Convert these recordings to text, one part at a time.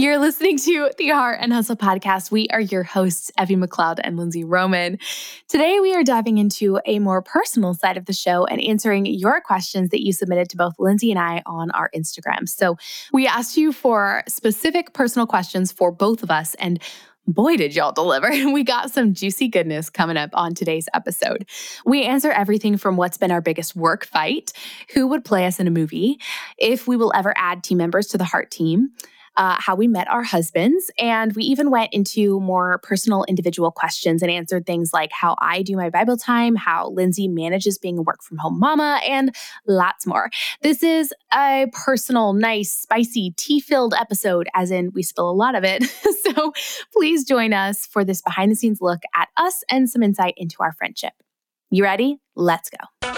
You're listening to the Heart and Hustle podcast. We are your hosts, Evie McLeod and Lindsey Roman. Today, we are diving into a more personal side of the show and answering your questions that you submitted to both Lindsey and I on our Instagram. So, we asked you for specific personal questions for both of us, and boy, did y'all deliver. We got some juicy goodness coming up on today's episode. We answer everything from what's been our biggest work fight, who would play us in a movie, if we will ever add team members to the Heart team uh, how we met our husbands. And we even went into more personal, individual questions and answered things like how I do my Bible time, how Lindsey manages being a work from home mama, and lots more. This is a personal, nice, spicy, tea filled episode, as in we spill a lot of it. so please join us for this behind the scenes look at us and some insight into our friendship. You ready? Let's go.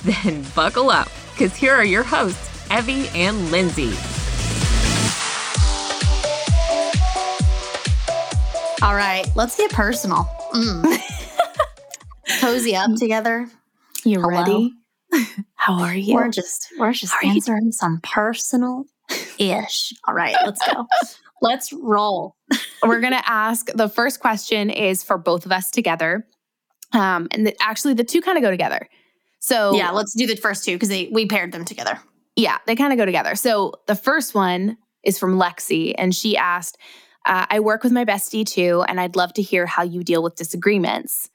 Then buckle up, because here are your hosts, Evie and Lindsey. All right, let's get personal. Mm. Cozy up together. You Hello. ready? How are you? We're just we're just How answering some personal ish. All right, let's go. let's roll. We're gonna ask the first question is for both of us together. Um, and the, actually, the two kind of go together. So yeah, let's do the first two because we paired them together. Yeah, they kind of go together. So the first one is from Lexi, and she asked, uh, "I work with my bestie too, and I'd love to hear how you deal with disagreements."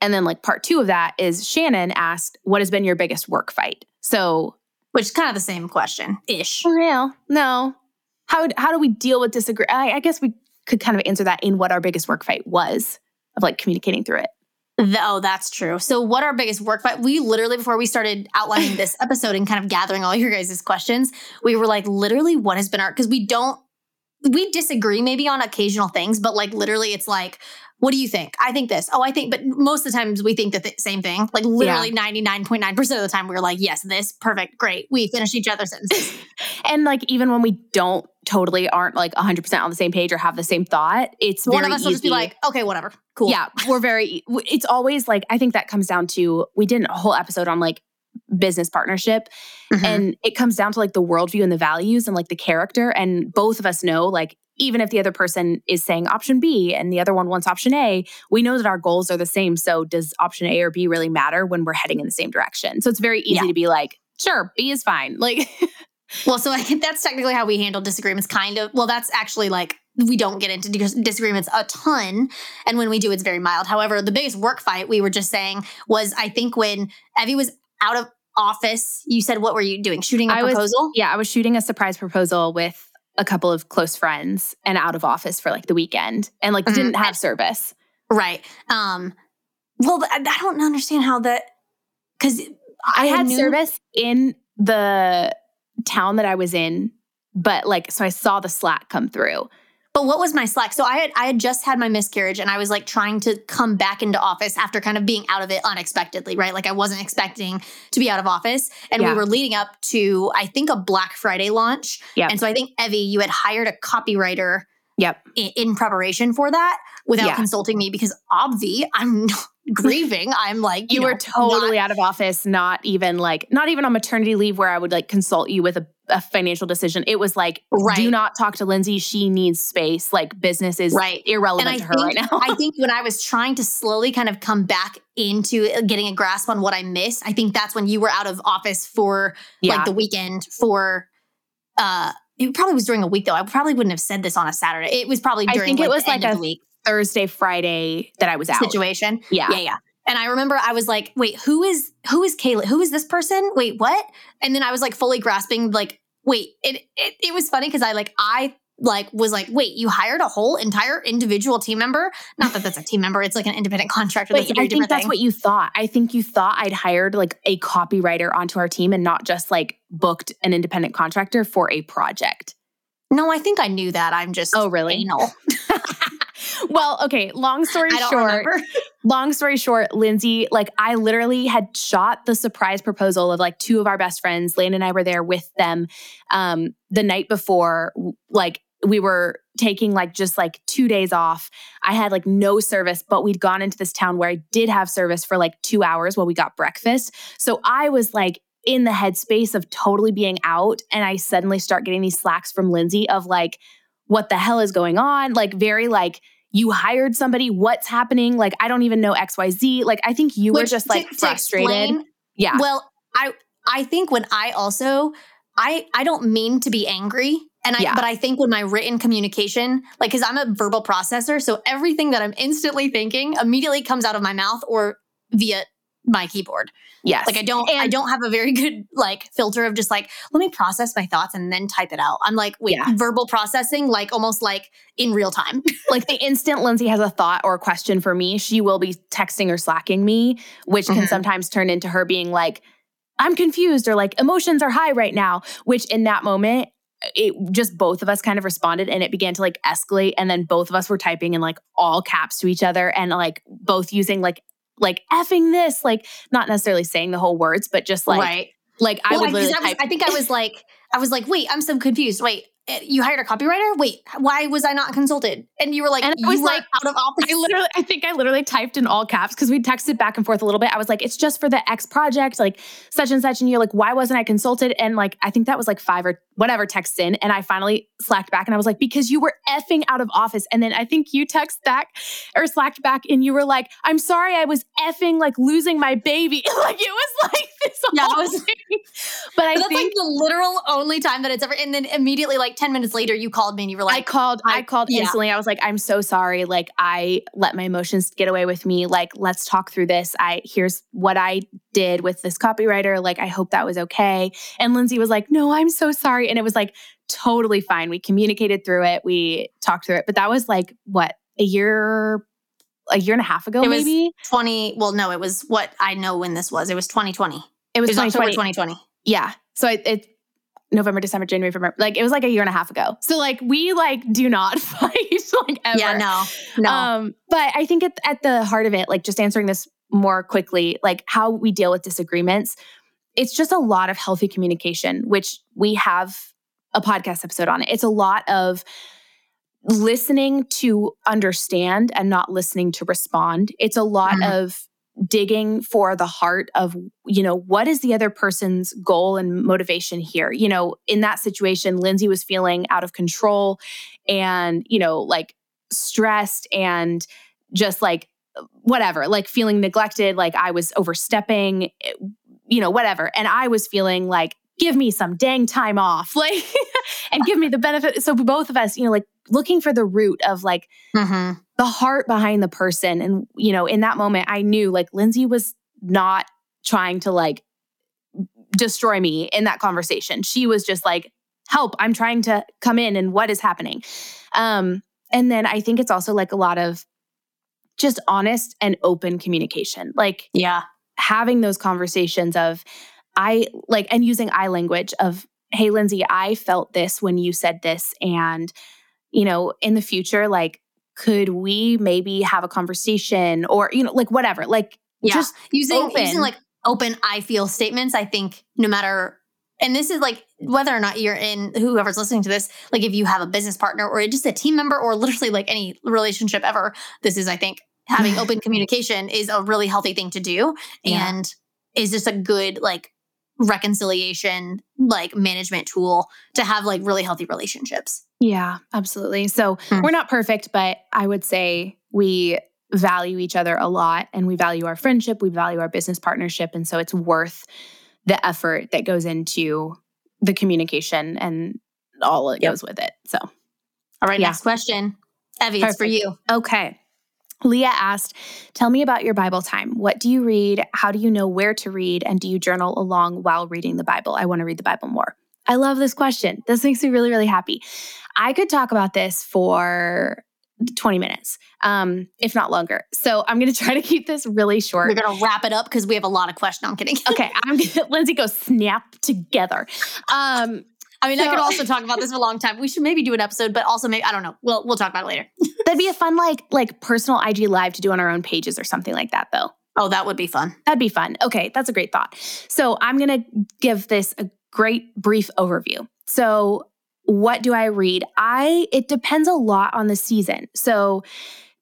And then like part two of that is Shannon asked, "What has been your biggest work fight?" So, which is kind of the same question ish. Real? No. How how do we deal with disagree? I, I guess we could kind of answer that in what our biggest work fight was of like communicating through it. The, oh, that's true. So, what our biggest work but We literally, before we started outlining this episode and kind of gathering all your guys' questions, we were like, literally, what has been our, because we don't, we disagree maybe on occasional things, but like literally, it's like, what do you think? I think this. Oh, I think, but most of the times we think the th- same thing. Like literally 99.9% of the time, we are like, yes, this, perfect, great. We finish each other's sentences. and like, even when we don't totally aren't like 100% on the same page or have the same thought, it's one of us easy. will just be like, okay, whatever, cool. Yeah, we're very, it's always like, I think that comes down to, we did a whole episode on like business partnership. Mm-hmm. And it comes down to like the worldview and the values and like the character. And both of us know like even if the other person is saying option B and the other one wants option A, we know that our goals are the same. So does option A or B really matter when we're heading in the same direction? So it's very easy yeah. to be like, sure, B is fine. Like, well, so I think that's technically how we handle disagreements, kind of. Well, that's actually like we don't get into disagreements a ton. And when we do, it's very mild. However, the biggest work fight we were just saying was I think when Evie was out of office, you said, what were you doing? Shooting a I proposal? Was, yeah, I was shooting a surprise proposal with a couple of close friends and out of office for like the weekend and like mm-hmm. didn't have service. Right. Um well I don't understand how that cuz I, I had knew- service in the town that I was in but like so I saw the Slack come through. But what was my slack? So I had I had just had my miscarriage and I was like trying to come back into office after kind of being out of it unexpectedly, right? Like I wasn't expecting to be out of office. And yeah. we were leading up to I think a Black Friday launch. Yeah. And so I think Evie, you had hired a copywriter Yep. In, in, preparation for that without yeah. consulting me because obvi I'm grieving. I'm like, you, you know, were totally not, out of office, not even like, not even on maternity leave where I would like consult you with a a financial decision. It was like, right. do not talk to Lindsey. She needs space. Like business is right. irrelevant to her think, right now. I think when I was trying to slowly kind of come back into uh, getting a grasp on what I missed, I think that's when you were out of office for yeah. like the weekend for uh it probably was during a week though. I probably wouldn't have said this on a Saturday. It was probably during I think like, it was like a week. Thursday, Friday that I was out. Situation. Yeah. Yeah, yeah. And I remember I was like, wait, who is who is Kayla? Who is this person? Wait, what? And then I was like fully grasping, like, wait, it it, it was funny because I like I like was like, wait, you hired a whole entire individual team member? Not that that's a team member; it's like an independent contractor. But I think that's thing. what you thought. I think you thought I'd hired like a copywriter onto our team and not just like booked an independent contractor for a project. No, I think I knew that. I'm just oh really anal. well, okay. Long story short, long story short, Lindsey, like I literally had shot the surprise proposal of like two of our best friends. Lane and I were there with them um, the night before. Like we were taking like just like two days off. I had like no service, but we'd gone into this town where I did have service for like two hours while we got breakfast. So I was like in the headspace of totally being out. And I suddenly start getting these slacks from Lindsey of like, what the hell is going on? Like, very like, you hired somebody, what's happening? Like, I don't even know XYZ. Like, I think you Which, were just like to, frustrated. To explain, yeah. Well, I I think when I also I I don't mean to be angry. And I, yeah. but I think when my written communication, like, cause I'm a verbal processor. So everything that I'm instantly thinking immediately comes out of my mouth or via my keyboard. Yes. Like I don't and I don't have a very good like filter of just like let me process my thoughts and then type it out. I'm like wait, yeah. verbal processing like almost like in real time. like the instant Lindsey has a thought or a question for me, she will be texting or slacking me, which can mm-hmm. sometimes turn into her being like I'm confused or like emotions are high right now, which in that moment it just both of us kind of responded and it began to like escalate and then both of us were typing in like all caps to each other and like both using like like effing this, like not necessarily saying the whole words, but just like right. like I would literally. I, was, I think I was like, I was like, wait, I'm so confused. Wait, you hired a copywriter? Wait, why was I not consulted? And you were like, and I was like, out of office. I literally, I think I literally typed in all caps because we texted back and forth a little bit. I was like, it's just for the X project, like such and such. And you're like, why wasn't I consulted? And like, I think that was like five or whatever texts in. And I finally slacked back and I was like, because you were effing out of office. And then I think you text back or slacked back and you were like, I'm sorry, I was effing like losing my baby. like it was like. Yeah, was, but I but that's think, like the literal only time that it's ever. And then immediately, like 10 minutes later, you called me and you were like, I called, I, I called yeah. instantly. I was like, I'm so sorry. Like, I let my emotions get away with me. Like, let's talk through this. I, here's what I did with this copywriter. Like, I hope that was okay. And Lindsey was like, no, I'm so sorry. And it was like totally fine. We communicated through it. We talked through it. But that was like, what, a year a year and a half ago, it maybe? 20. Well, no, it was what I know when this was. It was 2020. It was, it was 2020. 2020. Yeah. So it, it November, December, January, February. Like it was like a year and a half ago. So like we like do not fight like ever. Yeah, no, no. Um, but I think at, at the heart of it, like just answering this more quickly, like how we deal with disagreements, it's just a lot of healthy communication, which we have a podcast episode on it. It's a lot of listening to understand and not listening to respond. It's a lot mm-hmm. of digging for the heart of you know what is the other person's goal and motivation here? You know in that situation lindsey was feeling out of control and you know like stressed and just like whatever like feeling neglected like i was overstepping eh, you know whatever. And i was feeling like give me some dang time off like and give me the benefit so both of us you know like looking for the root of like mm-hmm. the heart behind the person. And, you know, in that moment, I knew like Lindsey was not trying to like destroy me in that conversation. She was just like, help, I'm trying to come in and what is happening. Um, and then I think it's also like a lot of just honest and open communication. Like, yeah, having those conversations of, I like, and using I language of, hey, Lindsey, I felt this when you said this. And you know, in the future, like, could we maybe have a conversation or, you know, like whatever, like yeah. just using, open. using like open I feel statements. I think no matter, and this is like whether or not you're in whoever's listening to this, like if you have a business partner or just a team member or literally like any relationship ever, this is, I think, having open communication is a really healthy thing to do yeah. and is just a good like reconciliation like management tool to have like really healthy relationships. Yeah, absolutely. So mm. we're not perfect, but I would say we value each other a lot and we value our friendship, we value our business partnership. And so it's worth the effort that goes into the communication and all that yep. goes with it. So, all right, yeah. next question. Evie, Perfect. it's for you. Okay. Leah asked, Tell me about your Bible time. What do you read? How do you know where to read? And do you journal along while reading the Bible? I want to read the Bible more. I love this question. This makes me really, really happy. I could talk about this for 20 minutes, um, if not longer. So I'm going to try to keep this really short. We're going to wrap it up because we have a lot of questions. No, I'm kidding. okay. I'm going to, Lindsey, go snap together. Um, I mean, so, I could also talk about this for a long time. We should maybe do an episode, but also maybe I don't know. We'll we'll talk about it later. that'd be a fun like like personal IG live to do on our own pages or something like that, though. Oh, that would be fun. That'd be fun. Okay, that's a great thought. So I'm gonna give this a great brief overview. So what do I read? I it depends a lot on the season. So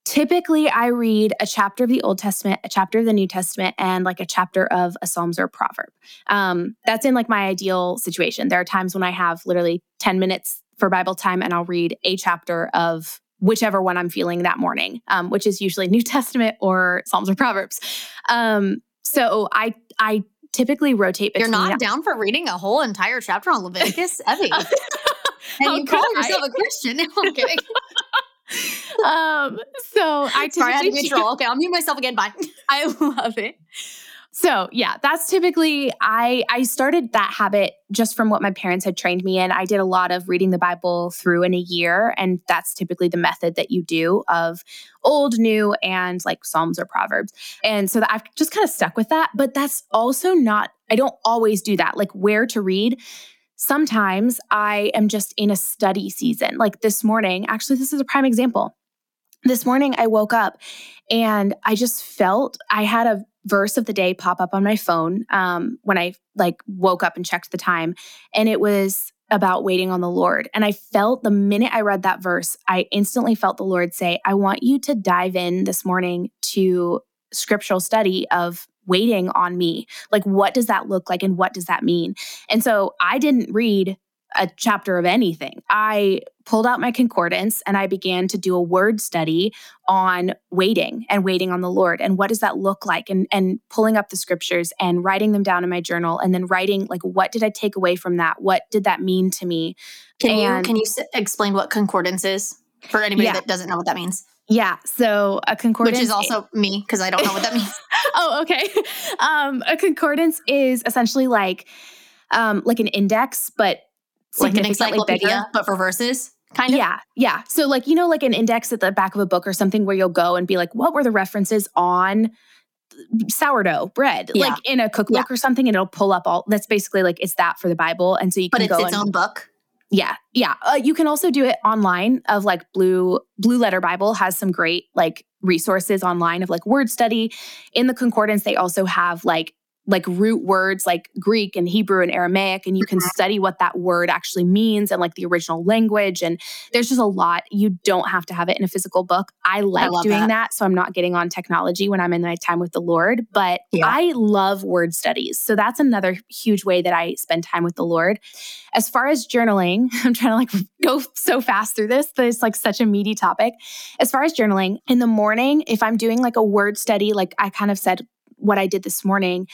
typically I read a chapter of the Old Testament, a chapter of the New Testament, and like a chapter of a Psalms or a proverb. Um, that's in like my ideal situation. There are times when I have literally 10 minutes for Bible time and I'll read a chapter of whichever one I'm feeling that morning, um, which is usually New Testament or Psalms or Proverbs. Um, so I I typically rotate You're not down for reading a whole entire chapter on Leviticus, Evie. and How you call yourself a Christian. I'm kidding. um, so I Sorry, I had to troll. Okay, I'll mute myself again. Bye. I love it. So yeah, that's typically I I started that habit just from what my parents had trained me in. I did a lot of reading the Bible through in a year, and that's typically the method that you do of old, new, and like Psalms or Proverbs. And so I've just kind of stuck with that. But that's also not, I don't always do that. Like where to read Sometimes I am just in a study season. Like this morning, actually, this is a prime example. This morning, I woke up and I just felt I had a verse of the day pop up on my phone um, when I like woke up and checked the time, and it was about waiting on the Lord. And I felt the minute I read that verse, I instantly felt the Lord say, I want you to dive in this morning to scriptural study of waiting on me. Like, what does that look like and what does that mean? And so I didn't read a chapter of anything. I pulled out my concordance and I began to do a word study on waiting and waiting on the Lord and what does that look like and and pulling up the scriptures and writing them down in my journal and then writing like what did I take away from that? What did that mean to me? Can and, you can you explain what concordance is for anybody yeah. that doesn't know what that means? Yeah. So a concordance, which is also me because I don't know what that means. oh, okay. Um, a concordance is essentially like um, like an index, but like an encyclopedia, bigger. but for verses. Kind of. Yeah. Yeah. So like, you know, like an index at the back of a book or something where you'll go and be like, what were the references on sourdough bread, yeah. like in a cookbook yeah. or something, and it'll pull up all that's basically like it's that for the Bible. And so you can but it's its and, own book. Yeah, yeah. Uh, you can also do it online. Of like Blue Blue Letter Bible has some great like resources online of like word study. In the concordance, they also have like like root words like Greek and Hebrew and Aramaic, and you can mm-hmm. study what that word actually means and like the original language. And there's just a lot. You don't have to have it in a physical book. I like I doing that. that. So I'm not getting on technology when I'm in my time with the Lord, but yeah. I love word studies. So that's another huge way that I spend time with the Lord. As far as journaling, I'm trying to like go so fast through this, but it's like such a meaty topic. As far as journaling, in the morning, if I'm doing like a word study, like I kind of said, what I did this morning,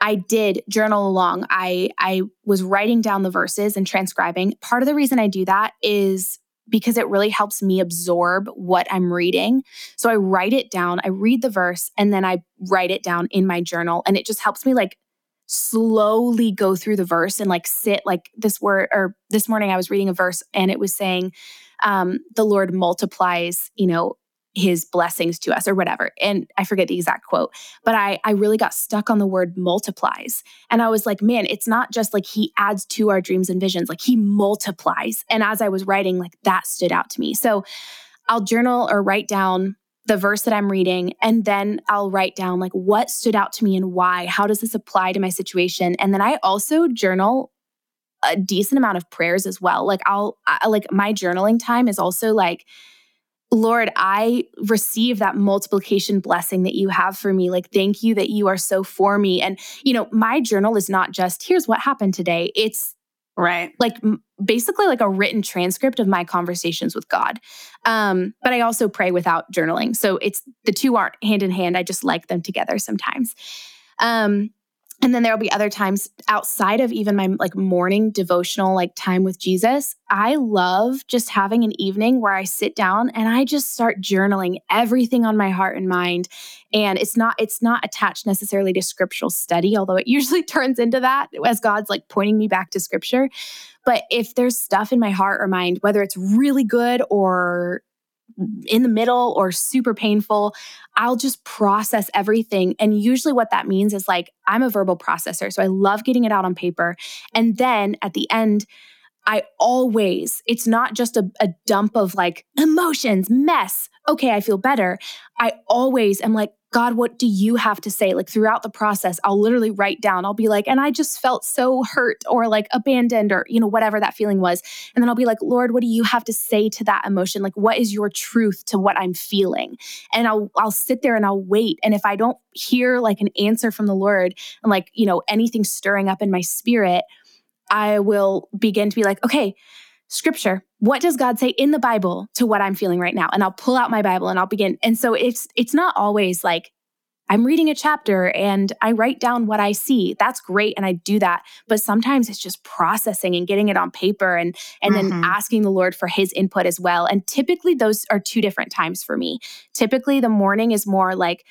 I did journal along. I I was writing down the verses and transcribing. Part of the reason I do that is because it really helps me absorb what I'm reading. So I write it down, I read the verse, and then I write it down in my journal. And it just helps me like slowly go through the verse and like sit like this word or this morning I was reading a verse and it was saying, um, the Lord multiplies, you know, his blessings to us or whatever. And I forget the exact quote, but I I really got stuck on the word multiplies. And I was like, man, it's not just like he adds to our dreams and visions, like he multiplies. And as I was writing, like that stood out to me. So I'll journal or write down the verse that I'm reading and then I'll write down like what stood out to me and why. How does this apply to my situation? And then I also journal a decent amount of prayers as well. Like I'll I, like my journaling time is also like Lord, I receive that multiplication blessing that you have for me. Like, thank you that you are so for me. And, you know, my journal is not just here's what happened today. It's right. Like, basically, like a written transcript of my conversations with God. Um, but I also pray without journaling. So it's the two aren't hand in hand. I just like them together sometimes. Um, and then there'll be other times outside of even my like morning devotional like time with jesus. I love just having an evening where i sit down and i just start journaling everything on my heart and mind. And it's not it's not attached necessarily to scriptural study although it usually turns into that as god's like pointing me back to scripture. But if there's stuff in my heart or mind whether it's really good or in the middle or super painful, I'll just process everything. And usually, what that means is like I'm a verbal processor. So I love getting it out on paper. And then at the end, I always, it's not just a, a dump of like emotions, mess. Okay, I feel better. I always am like, God, what do you have to say? Like throughout the process, I'll literally write down, I'll be like, and I just felt so hurt or like abandoned or, you know, whatever that feeling was. And then I'll be like, Lord, what do you have to say to that emotion? Like, what is your truth to what I'm feeling? And I'll, I'll sit there and I'll wait. And if I don't hear like an answer from the Lord and like, you know, anything stirring up in my spirit, I will begin to be like, okay, scripture what does god say in the bible to what i'm feeling right now? And i'll pull out my bible and i'll begin. And so it's it's not always like i'm reading a chapter and i write down what i see. That's great and i do that. But sometimes it's just processing and getting it on paper and and mm-hmm. then asking the lord for his input as well. And typically those are two different times for me. Typically the morning is more like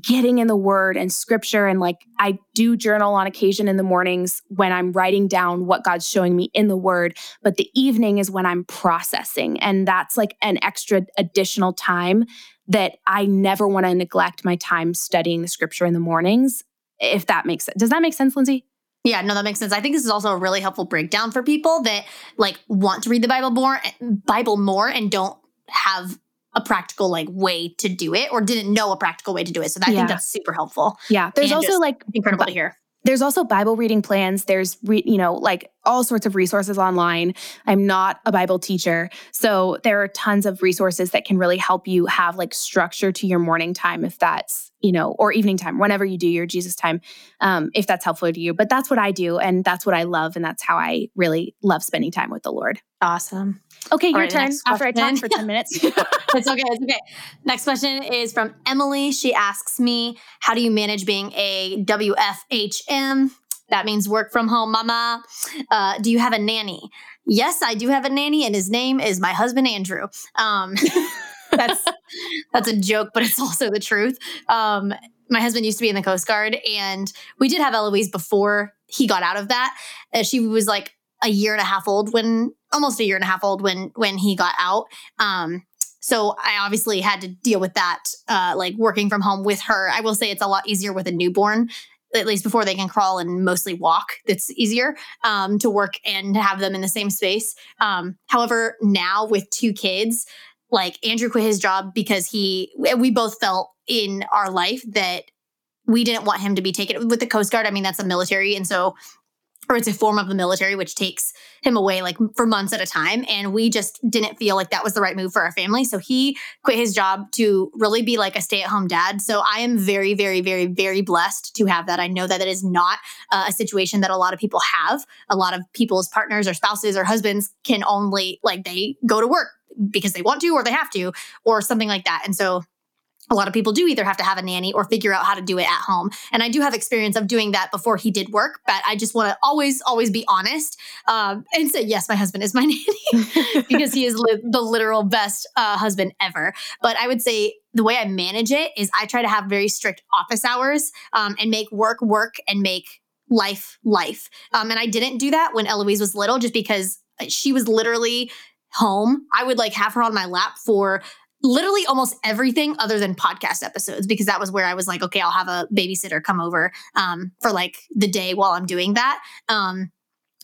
getting in the word and scripture and like I do journal on occasion in the mornings when I'm writing down what God's showing me in the word but the evening is when I'm processing and that's like an extra additional time that I never want to neglect my time studying the scripture in the mornings if that makes sense. Does that make sense Lindsey? Yeah, no, that makes sense. I think this is also a really helpful breakdown for people that like want to read the Bible more, eh, Bible more, and don't have a practical like way to do it or didn't know a practical way to do it. So I yeah. think that's super helpful. Yeah. There's also like incredible to hear. There's also Bible reading plans. There's, re, you know, like all sorts of resources online. I'm not a Bible teacher. So there are tons of resources that can really help you have like structure to your morning time if that's, you know, or evening time, whenever you do your Jesus time, um, if that's helpful to you. But that's what I do. And that's what I love. And that's how I really love spending time with the Lord. Awesome. Okay, your right, turn. After I talked for 10 minutes. it's okay. It's okay. Next question is from Emily. She asks me, How do you manage being a WFHM? That means work from home mama. Uh, do you have a nanny? Yes, I do have a nanny, and his name is my husband, Andrew. Um, that's that's a joke, but it's also the truth. Um, my husband used to be in the Coast Guard, and we did have Eloise before he got out of that. Uh, she was like a year and a half old when almost a year and a half old when when he got out. Um, so I obviously had to deal with that, uh, like working from home with her. I will say it's a lot easier with a newborn, at least before they can crawl and mostly walk. It's easier um, to work and have them in the same space. Um, however, now with two kids, like Andrew quit his job because he, we both felt in our life that we didn't want him to be taken with the Coast Guard. I mean, that's a military. And so or it's a form of the military, which takes him away like for months at a time. And we just didn't feel like that was the right move for our family. So he quit his job to really be like a stay at home dad. So I am very, very, very, very blessed to have that. I know that it is not uh, a situation that a lot of people have. A lot of people's partners or spouses or husbands can only like they go to work because they want to or they have to or something like that. And so a lot of people do either have to have a nanny or figure out how to do it at home. And I do have experience of doing that before he did work, but I just want to always, always be honest um, and say, yes, my husband is my nanny because he is li- the literal best uh, husband ever. But I would say the way I manage it is I try to have very strict office hours um, and make work work and make life life. Um, and I didn't do that when Eloise was little just because she was literally home. I would like have her on my lap for literally almost everything other than podcast episodes because that was where I was like, okay, I'll have a babysitter come over um, for like the day while I'm doing that. Um,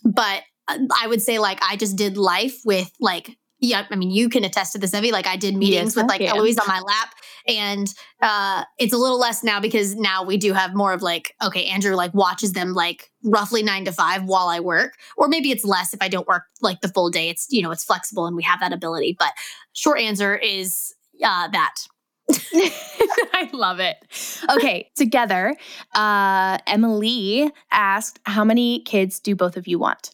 but uh, I would say like I just did life with like yeah, I mean, you can attest to this, Evie. Like, I did meetings yes, with like Eloise on my lap, and uh, it's a little less now because now we do have more of like, okay, Andrew like watches them like roughly nine to five while I work, or maybe it's less if I don't work like the full day. It's you know, it's flexible and we have that ability. But short answer is uh, that. I love it. Okay, together, uh, Emily asked, "How many kids do both of you want?"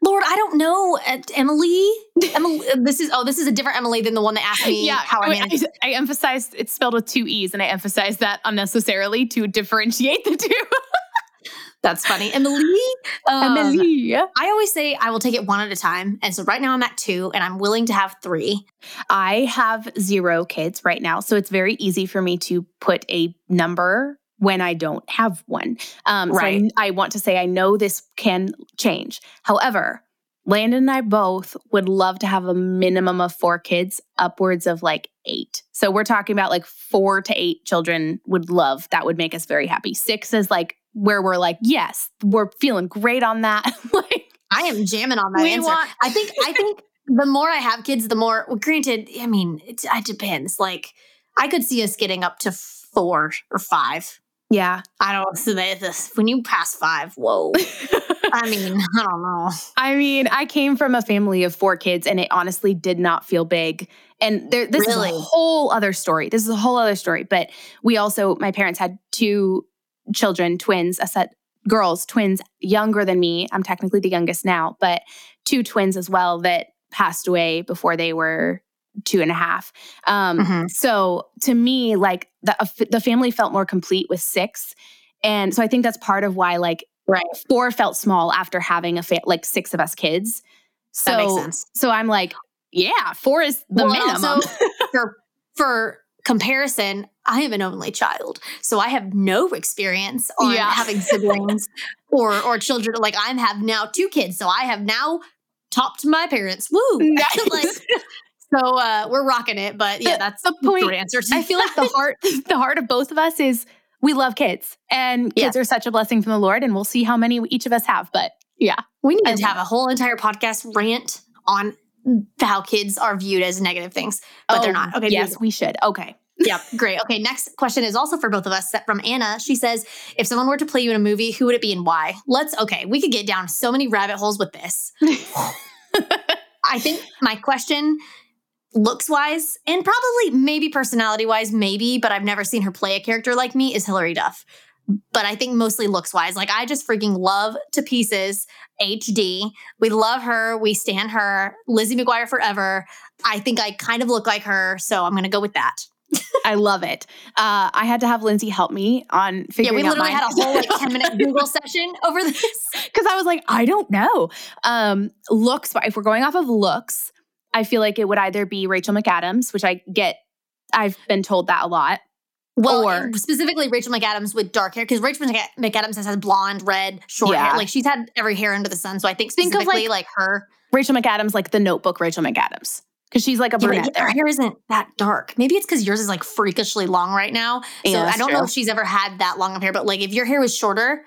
Lord, I don't know, uh, Emily. Emily, uh, this is oh, this is a different Emily than the one that asked me yeah, how I. I, I emphasized it's spelled with two e's, and I emphasized that unnecessarily to differentiate the two. That's funny. Emily. Um, Emily. I always say I will take it one at a time. And so right now I'm at two and I'm willing to have three. I have zero kids right now. So it's very easy for me to put a number when I don't have one. Um, right. So I, I want to say I know this can change. However, Landon and I both would love to have a minimum of four kids, upwards of like eight. So we're talking about like four to eight children would love. That would make us very happy. Six is like where we're like, yes, we're feeling great on that. like I am jamming on that we answer. Want- I think I think the more I have kids, the more. Well, granted, I mean, it, it depends. Like I could see us getting up to four or five. Yeah. I don't so this when you pass five, whoa. I mean, I don't know. I mean, I came from a family of four kids and it honestly did not feel big. And there this really? is a whole other story. This is a whole other story. But we also, my parents had two children, twins, a set girls, twins younger than me. I'm technically the youngest now, but two twins as well that passed away before they were two and a half. Um, mm-hmm. So to me, like the uh, the family felt more complete with six, and so I think that's part of why like right four felt small after having a fa- like six of us kids. So that makes sense. So I'm like, yeah, four is the well, minimum. for for comparison, I am an only child, so I have no experience on yeah. having siblings or or children. Like I have now two kids, so I have now topped my parents. Woo! Nice. like, so uh, we're rocking it, but yeah, that's the point. Answer I feel like the heart, the heart of both of us is we love kids, and kids yeah. are such a blessing from the Lord, and we'll see how many each of us have. But yeah, we need to have a whole entire podcast rant on how kids are viewed as negative things, but oh, they're not. Okay, yes, we should. Okay. yep, great. Okay, next question is also for both of us, from Anna. She says, "If someone were to play you in a movie, who would it be and why?" Let's. Okay, we could get down so many rabbit holes with this. I think my question looks wise and probably maybe personality wise, maybe, but I've never seen her play a character like me is Hilary Duff. But I think mostly looks wise. Like I just freaking love to pieces HD. We love her. We stand her. Lizzie McGuire forever. I think I kind of look like her. So I'm going to go with that. I love it. Uh, I had to have Lindsey help me on figuring out. Yeah, we literally had a whole like 10 minute Google session over this. Because I was like, I don't know. Um, looks, if we're going off of looks, I feel like it would either be Rachel McAdams, which I get, I've been told that a lot. Well, or, specifically Rachel McAdams with dark hair, because Rachel McAdams has, has blonde, red, short yeah. hair. Like she's had every hair under the sun. So I think specifically think of like, like her. Rachel McAdams, like the notebook Rachel McAdams. Because she's like a brunette. Yeah, her hair isn't that dark. Maybe it's because yours is like freakishly long right now. Yeah, So I don't true. know if she's ever had that long of hair, but like if your hair was shorter,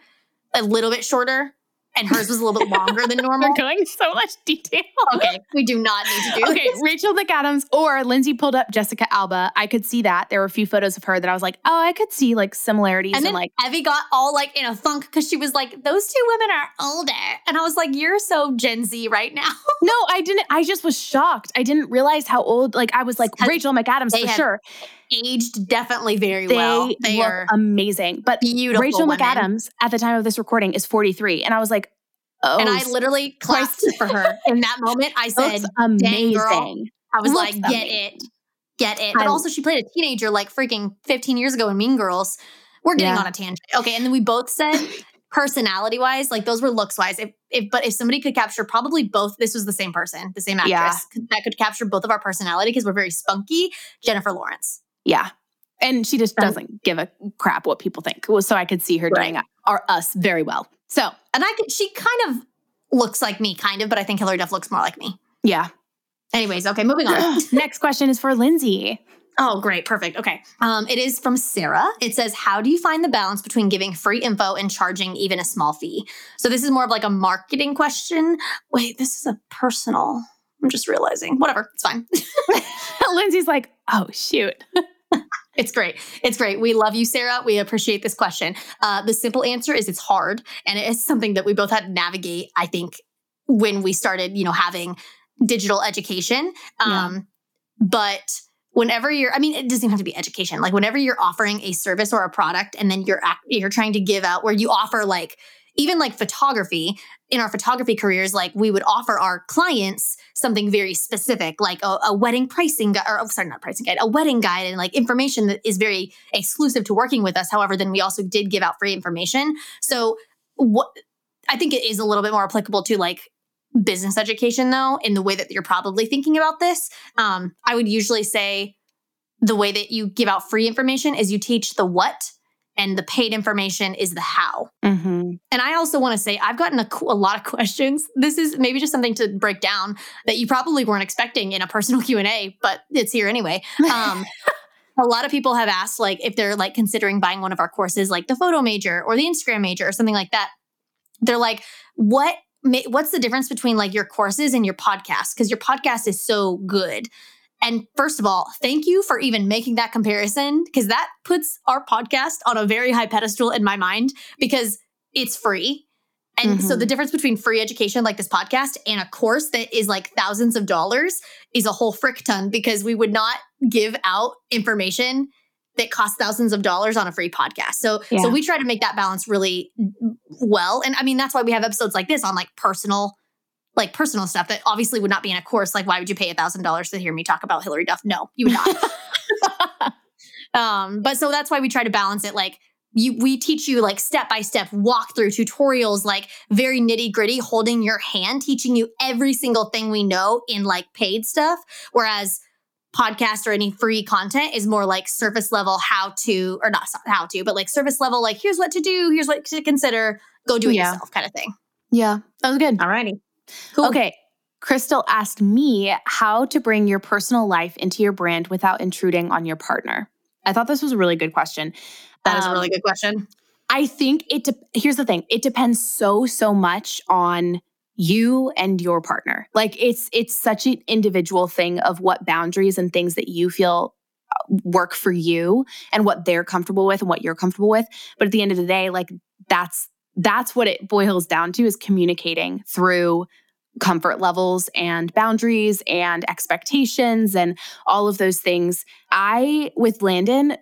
a little bit shorter, and hers was a little bit longer than normal. We're going so much detail. Okay, we do not need to do Okay, this. Rachel McAdams or Lindsey pulled up Jessica Alba. I could see that. There were a few photos of her that I was like, oh, I could see like similarities. And then like Evie got all like in a funk because she was like, those two women are older. And I was like, you're so Gen Z right now. no, I didn't. I just was shocked. I didn't realize how old, like I was like Rachel McAdams for sure aged definitely very they well. They look are amazing. But beautiful Rachel women. McAdams at the time of this recording is 43. And I was like, Oh, and I literally clapped for her in that moment. I said, amazing. Girl. I was Looks like, get amazing. it, get it. But I, also, she played a teenager like freaking 15 years ago in Mean Girls. We're getting yeah. on a tangent. Okay. And then we both said, personality wise, like those were looks wise. If, if, but if somebody could capture probably both, this was the same person, the same actress yeah. that could capture both of our personality because we're very spunky. Jennifer Lawrence. Yeah. And she just doesn't give a crap what people think. So I could see her right. doing our, us very well. So, and I could, she kind of looks like me, kind of, but I think Hilary Duff looks more like me. Yeah. Anyways, okay, moving on. Next question is for Lindsey. Oh, great. Perfect. Okay. Um, it is from Sarah. It says, How do you find the balance between giving free info and charging even a small fee? So, this is more of like a marketing question. Wait, this is a personal. I'm just realizing. Whatever. It's fine. Lindsey's like, Oh, shoot. It's great. It's great. We love you, Sarah. We appreciate this question. Uh, the simple answer is it's hard. And it's something that we both had to navigate, I think, when we started, you know, having digital education. Um, yeah. But whenever you're, I mean, it doesn't even have to be education. Like whenever you're offering a service or a product and then you're, you're trying to give out where you offer like, even like photography in our photography careers, like we would offer our clients something very specific, like a, a wedding pricing guide, or oh, sorry, not pricing guide, a wedding guide, and like information that is very exclusive to working with us. However, then we also did give out free information. So what I think it is a little bit more applicable to like business education though in the way that you're probably thinking about this um, i would usually say the way that you give out free information is you teach the what and the paid information is the how Mm-hmm. And i also want to say i've gotten a, a lot of questions. This is maybe just something to break down that you probably weren't expecting in a personal q&a but it's here anyway. Um, a lot of people have asked like if they're like considering buying one of our courses like the photo major or the instagram major or something like that. They're like what what's the difference between like your courses and your podcast? Because your podcast is so good. And first of all thank you for even making that comparison because that puts our podcast on a very high pedestal in my mind because it's free and so Mhm. the difference between free education like this podcast and a course that is like thousands of dollars is a whole frick ton because we would not give out information that costs thousands of dollars on a free podcast. So Yeah. so we try to make that balance really well. And I mean that's why we have episodes like this on like personal like personal stuff that obviously would not be in a course. Like why would you pay a thousand dollars to hear me talk about Hilary Duff? No, you would not. um, but so that's why we try to balance it like you we teach you like step by step walkthrough tutorials like very nitty gritty holding your hand teaching you every single thing we know in like paid stuff whereas podcast or any free content is more like surface level how to or not how to but like surface level like here's what to do here's what to consider go do it Yeah. yourself kind of thing Yeah, that was good. all alrighty Okay. Crystal asked me how to bring your personal life into your brand without intruding on your partner. I thought this was a really good question. That is a Um, really good question I think it. De- here's the thing: it depends so so much on you and your partner. Like it's it's such an individual thing of what boundaries and things that you feel uh, work for you and what they're comfortable with and what you're comfortable with. But at the end of the day, like that's that's what it boils down to is communicating through comfort levels and boundaries and expectations and all of those things. I with Landon,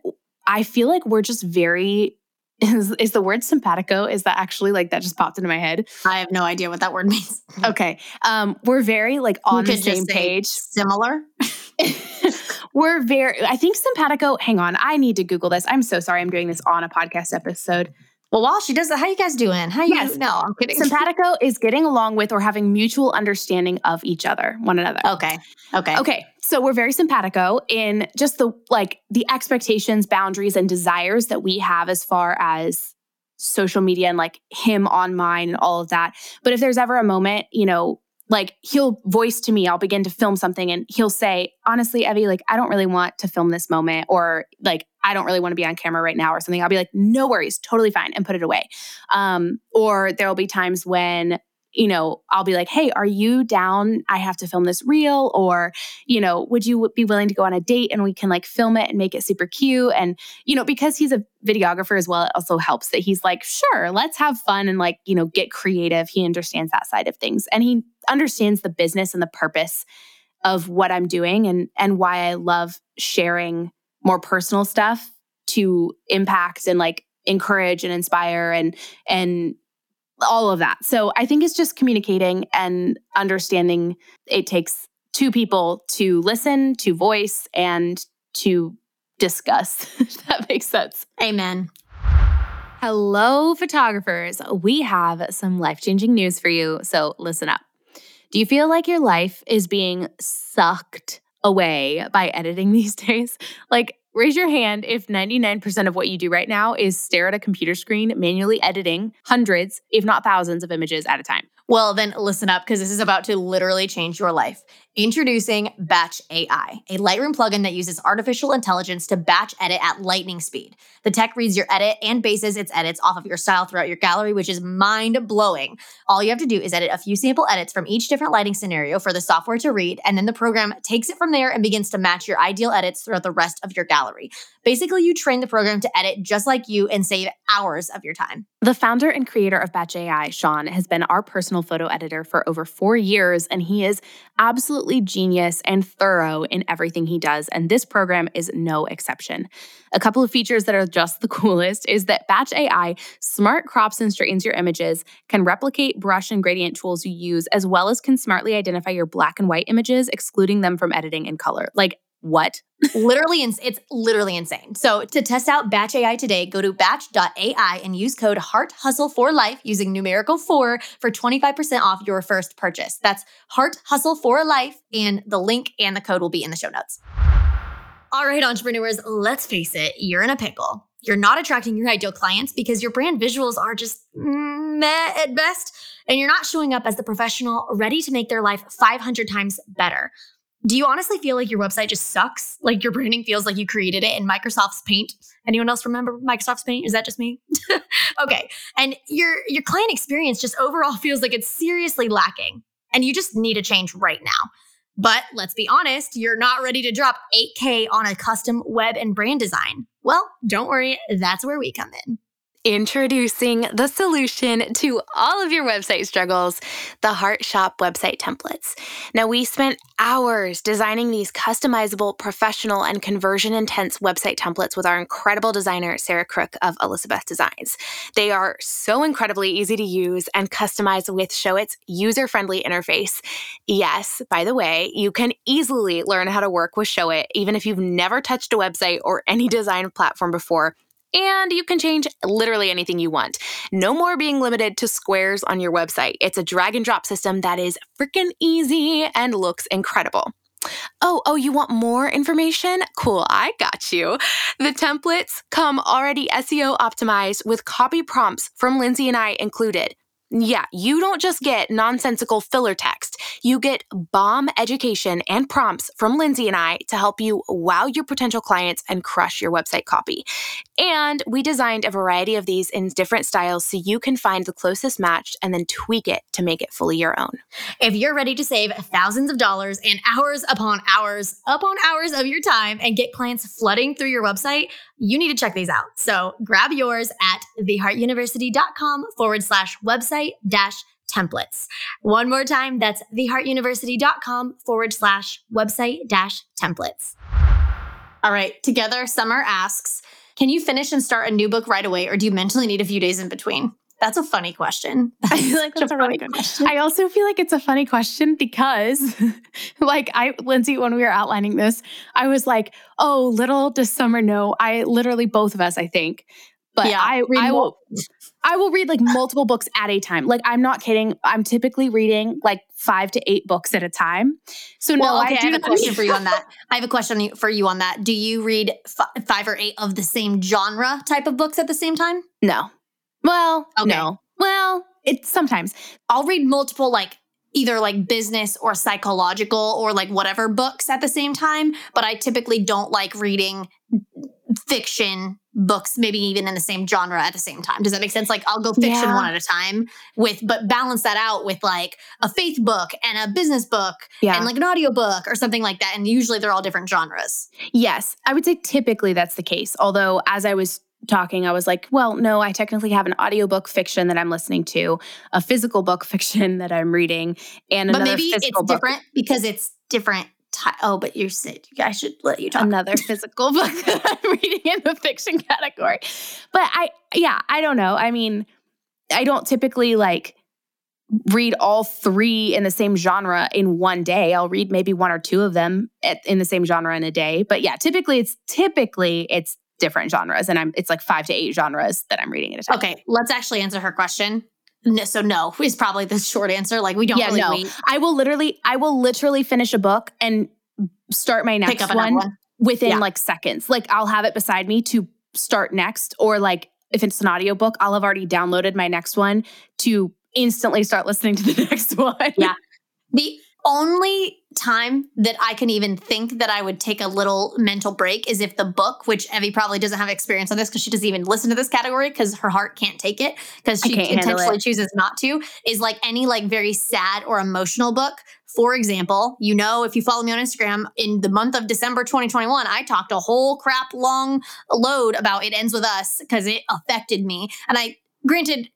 I feel like we're just very is, is the word simpatico is that actually like that just popped into my head? I have no idea what that word means. Okay um we're very like on the same page. similar. We're very i think simpatico hang on i need to google this. I'm so sorry i'm doing this on a podcast episode well while she does that how you guys doing how you Yes. no i'm kidding simpatico is getting along with or having mutual understanding of each other one another okay okay Okay. So we're very simpatico in just the like the expectations, boundaries, and desires that we have as far as social media and like him on mine and all of that. But if there's ever a moment, you know, like he'll voice to me, I'll begin to film something and he'll say, honestly, Evie, like I don't really want to film this moment or like I don't really want to be on camera right now or something. I'll be like, no worries, totally fine, and put it away. Um, or there'll be times when you know, I'll be like, hey, are you down? I have to film this reel. Or, you know, would you be willing to go on a date and we can like film it and make it super cute? And, you know, because he's a videographer as well, it also helps that he's like, sure, let's have fun and like, you know, get creative. He understands that side of things and he understands the business and the purpose of what I'm doing and and why I love sharing more personal stuff to impact and like encourage and inspire and and all of that. So I think it's just communicating and understanding it takes two people to listen, to voice, and to discuss, if that makes sense. amen Hello, photographers. We have some life changing news for you. So listen up. Do you feel like your life is being sucked away by editing these days? Like, raise your hand if 99% of what you do right now is stare at a computer screen, manually editing hundreds, if not thousands, of images at a time. Well, then listen up because this is about to literally change your life. Introducing Batch AI, a Lightroom plugin that uses artificial intelligence to batch edit at lightning speed. The tech reads your edit and bases its edits off of your style throughout your gallery, which is mind blowing. All you have to do is edit a few sample edits from each different lighting scenario for the software to read, and then the program takes it from there and begins to match your ideal edits throughout the rest of your gallery. Basically, you train the program to edit just like you and save hours of your time. The founder and creator of Batch AI, Sean, has been our personal photo editor for over four years, and he is absolutely genius and thorough in everything he does. And this program is no exception. A couple of features that are just the coolest is that Batch AI smart crops and straightens your images, can replicate brush and gradient tools you use, as well as can smartly identify your black and white images, excluding them from editing in color. Like, what literally, it's literally insane. So to test out Batch AI today, go to batch.ai and use code Heart Hustle for Life using numerical four for 25% off your first purchase. That's Heart Hustle for Life, and the link and the code will be in the show notes. All right, entrepreneurs, let's face it, you're in a pickle. You're not attracting your ideal clients because your brand visuals are just meh at best, and you're not showing up as the professional ready to make their life 500 times better. Do you honestly feel like your website just sucks? Like your branding feels like you created it in Microsoft's Paint? Anyone else remember Microsoft's Paint? Is that just me? okay. And your your client experience just overall feels like it's seriously lacking and you just need a change right now. But let's be honest, you're not ready to drop 8K on a custom web and brand design. Well, don't worry, that's where we come in. Introducing the solution to all of your website struggles the Heart Shop website templates. Now, we spent hours designing these customizable, professional, and conversion intense website templates with our incredible designer, Sarah Crook of Elizabeth Designs. They are so incredibly easy to use and customize with Showit's user friendly interface. Yes, by the way, you can easily learn how to work with Showit, even if you've never touched a website or any design platform before and you can change literally anything you want. No more being limited to squares on your website. It's a drag and drop system that is freaking easy and looks incredible. Oh, oh, you want more information? Cool, I got you. The templates come already SEO optimized with copy prompts from Lindsey and I included. Yeah, you don't just get nonsensical filler text. You get bomb education and prompts from Lindsey and I to help you wow your potential clients and crush your website copy. And we designed a variety of these in different styles so you can find the closest match and then tweak it to make it fully your own. If you're ready to save thousands of dollars and hours upon hours upon hours of your time and get clients flooding through your website, you need to check these out. So grab yours at theheartuniversity.com forward slash website dash templates. One more time, that's theheartuniversity.com forward slash website dash templates. All right, together, Summer asks, can you finish and start a new book right away, or do you mentally need a few days in between? That's a funny question. I feel like that's a funny question. I also feel like it's a funny question because, like, I, Lindsey, when we were outlining this, I was like, oh, little does Summer know. I literally, both of us, I think. But yeah, I, I will, I will read like multiple books at a time. Like, I'm not kidding. I'm typically reading like five to eight books at a time. So, well, no, okay, I, I have a question for you on that. I have a question for you on that. Do you read f- five or eight of the same genre type of books at the same time? No. Well, okay. no. Well, it's sometimes I'll read multiple like either like business or psychological or like whatever books at the same time, but I typically don't like reading fiction books maybe even in the same genre at the same time does that make sense like i'll go fiction yeah. one at a time with but balance that out with like a faith book and a business book yeah. and like an audio book or something like that and usually they're all different genres yes i would say typically that's the case although as i was talking, I was like, well, no, I technically have an audiobook fiction that I'm listening to, a physical book fiction that I'm reading, and but maybe it's book. different because it's different. Ty- oh, but you said I should let you talk. Another physical book that I'm reading in the fiction category. But I, yeah, I don't know. I mean, I don't typically like read all three in the same genre in one day. I'll read maybe one or two of them at, in the same genre in a day. But yeah, typically it's typically it's different genres and I'm it's like 5 to 8 genres that I'm reading at a time. Okay, let's actually answer her question. No, so no is probably the short answer. Like we don't yeah, really no. wait. I will literally I will literally finish a book and start my next one, one, within yeah. like seconds. Like I'll have it beside me to start next or like if it's an audiobook, I'll have already downloaded my next one to instantly start listening to the next one. Yeah. The only time that I can even think that I would take a little mental break is if the book, which Evie probably doesn't have experience on this because she doesn't even listen to this category because her heart can't take it because she intentionally chooses not to, is like any like very sad or emotional book. For example, you know, if you follow me on Instagram in the month of December 2021, I talked a whole crap long load about It Ends With Us because it affected me. And I, granted,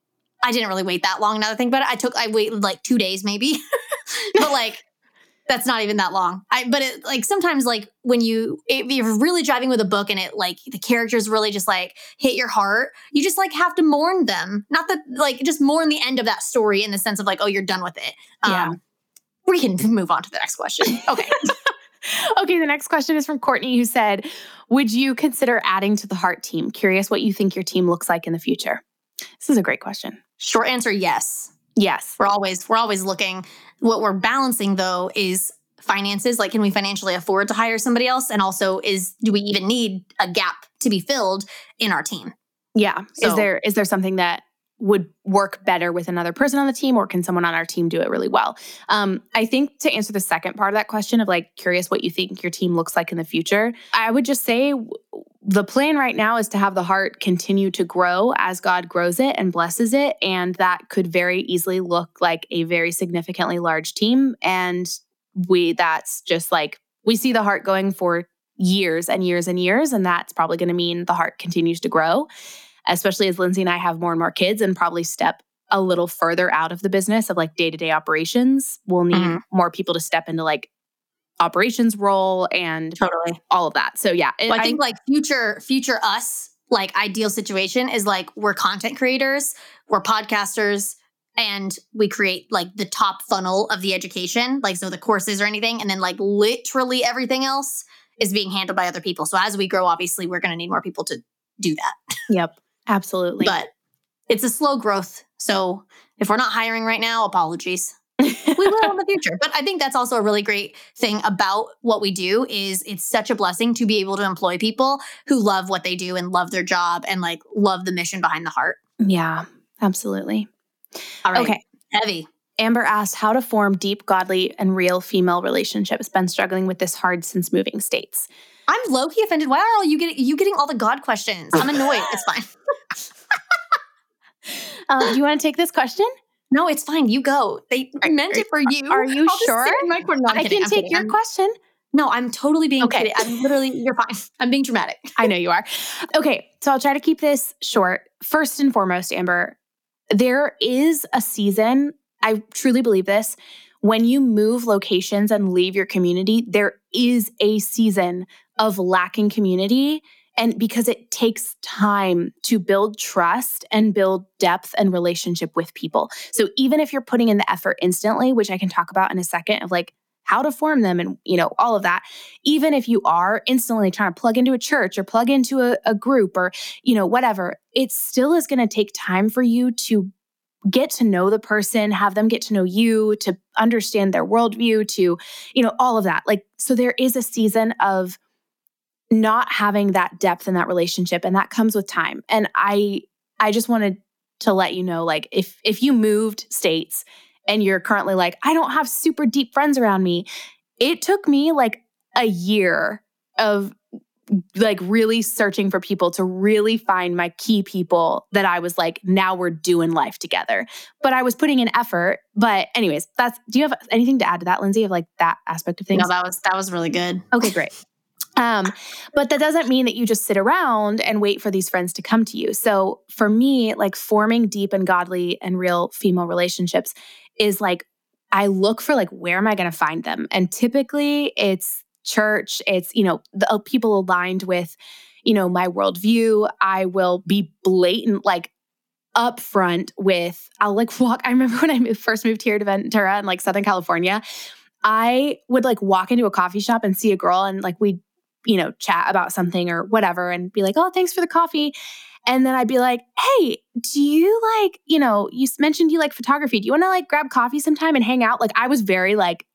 I didn't really wait that long now that I think about it. I took, I waited like two days maybe. but like, that's not even that long. I but it like sometimes like when you if you're really driving with a book and it like the characters really just like hit your heart, you just like have to mourn them. Not that like just mourn the end of that story in the sense of like oh you're done with it. Um, yeah. We can move on to the next question. Okay. okay, the next question is from Courtney, who said, Would you consider adding to the heart team? Curious what you think your team looks like in the future. This is a great question. Short answer yes. Yes. We're always we're always looking. What we're balancing though is finances. Like, can we financially afford to hire somebody else? And also, is do we even need a gap to be filled in our team? Yeah. So, is there is there something that would work better with another person on the team or can someone on our team do it really well um, i think to answer the second part of that question of like curious what you think your team looks like in the future i would just say the plan right now is to have the heart continue to grow as god grows it and blesses it and that could very easily look like a very significantly large team and we that's just like we see the heart going for years and years and years and that's probably going to mean the heart continues to grow especially as Lindsey and I have more and more kids and probably step a little further out of the business of like day to day operations. We'll need mm-hmm. more people to step into like operations role and totally all of that. So yeah, it, well, I think I, like future future us like ideal situation is like we're content creators, we're podcasters, and we create like the top funnel of the education, like so the courses or anything, and then like literally everything else is being handled by other people. So as we grow, obviously, we're going to need more people to do that. Yep. Absolutely. But it's a slow growth. So if we're not hiring right now, apologies. We will in the future. But I think that's also a really great thing about what we do is it's such a blessing to be able to employ people who love what they do and love their job and like love the mission behind the heart. Yeah, absolutely. All right. Okay. Evie. Amber asked how to form deep, godly, and real female relationships. Been struggling with this hard since moving states. I'm low key offended. Why are all you getting you getting all the God questions? I'm annoyed. it's fine. um, do you want to take this question? No, it's fine. You go. They are, meant it for you. Are you I'll sure? I can I'm take kidding. your I'm, question. No, I'm totally being okay. Kidding. I'm literally, you're fine. I'm being dramatic. I know you are. Okay, so I'll try to keep this short. First and foremost, Amber, there is a season, I truly believe this. When you move locations and leave your community, there is a season of lacking community. And because it takes time to build trust and build depth and relationship with people. So even if you're putting in the effort instantly, which I can talk about in a second of like how to form them and you know all of that even if you are instantly trying to plug into a church or plug into a, a group or you know whatever it still is going to take time for you to get to know the person, have them get to know you, to understand their worldview, to, you know, all of that. Like, so there is a season of not having that depth in that relationship and that comes with time and i i just wanted to let you know like if if you moved states and you're currently like i don't have super deep friends around me it took me like a year of like really searching for people to really find my key people that I was like, now we're doing life together. But I was putting in effort. But anyways, that's do you have anything to add to that, Lindsey, of like that aspect of things? No, that was that was really good. Okay, great. Um, but that doesn't mean that you just sit around and wait for these friends to come to you. So for me, like forming deep and godly and real female relationships is like, I look for like, where am I going to find them? And typically it's church, it's, you know, the uh, people aligned with, you know, my worldview. I will be blatant, like, upfront with, I'll like walk. I remember when I first moved here to Ventura in like Southern California. I would like walk into a coffee shop and see a girl and like we'd you know, chat about something or whatever and be like, oh, thanks for the coffee. And then I'd be like, hey, do you like, you know, you mentioned you like photography. Do you want to like grab coffee sometime and hang out? Like, I was very like,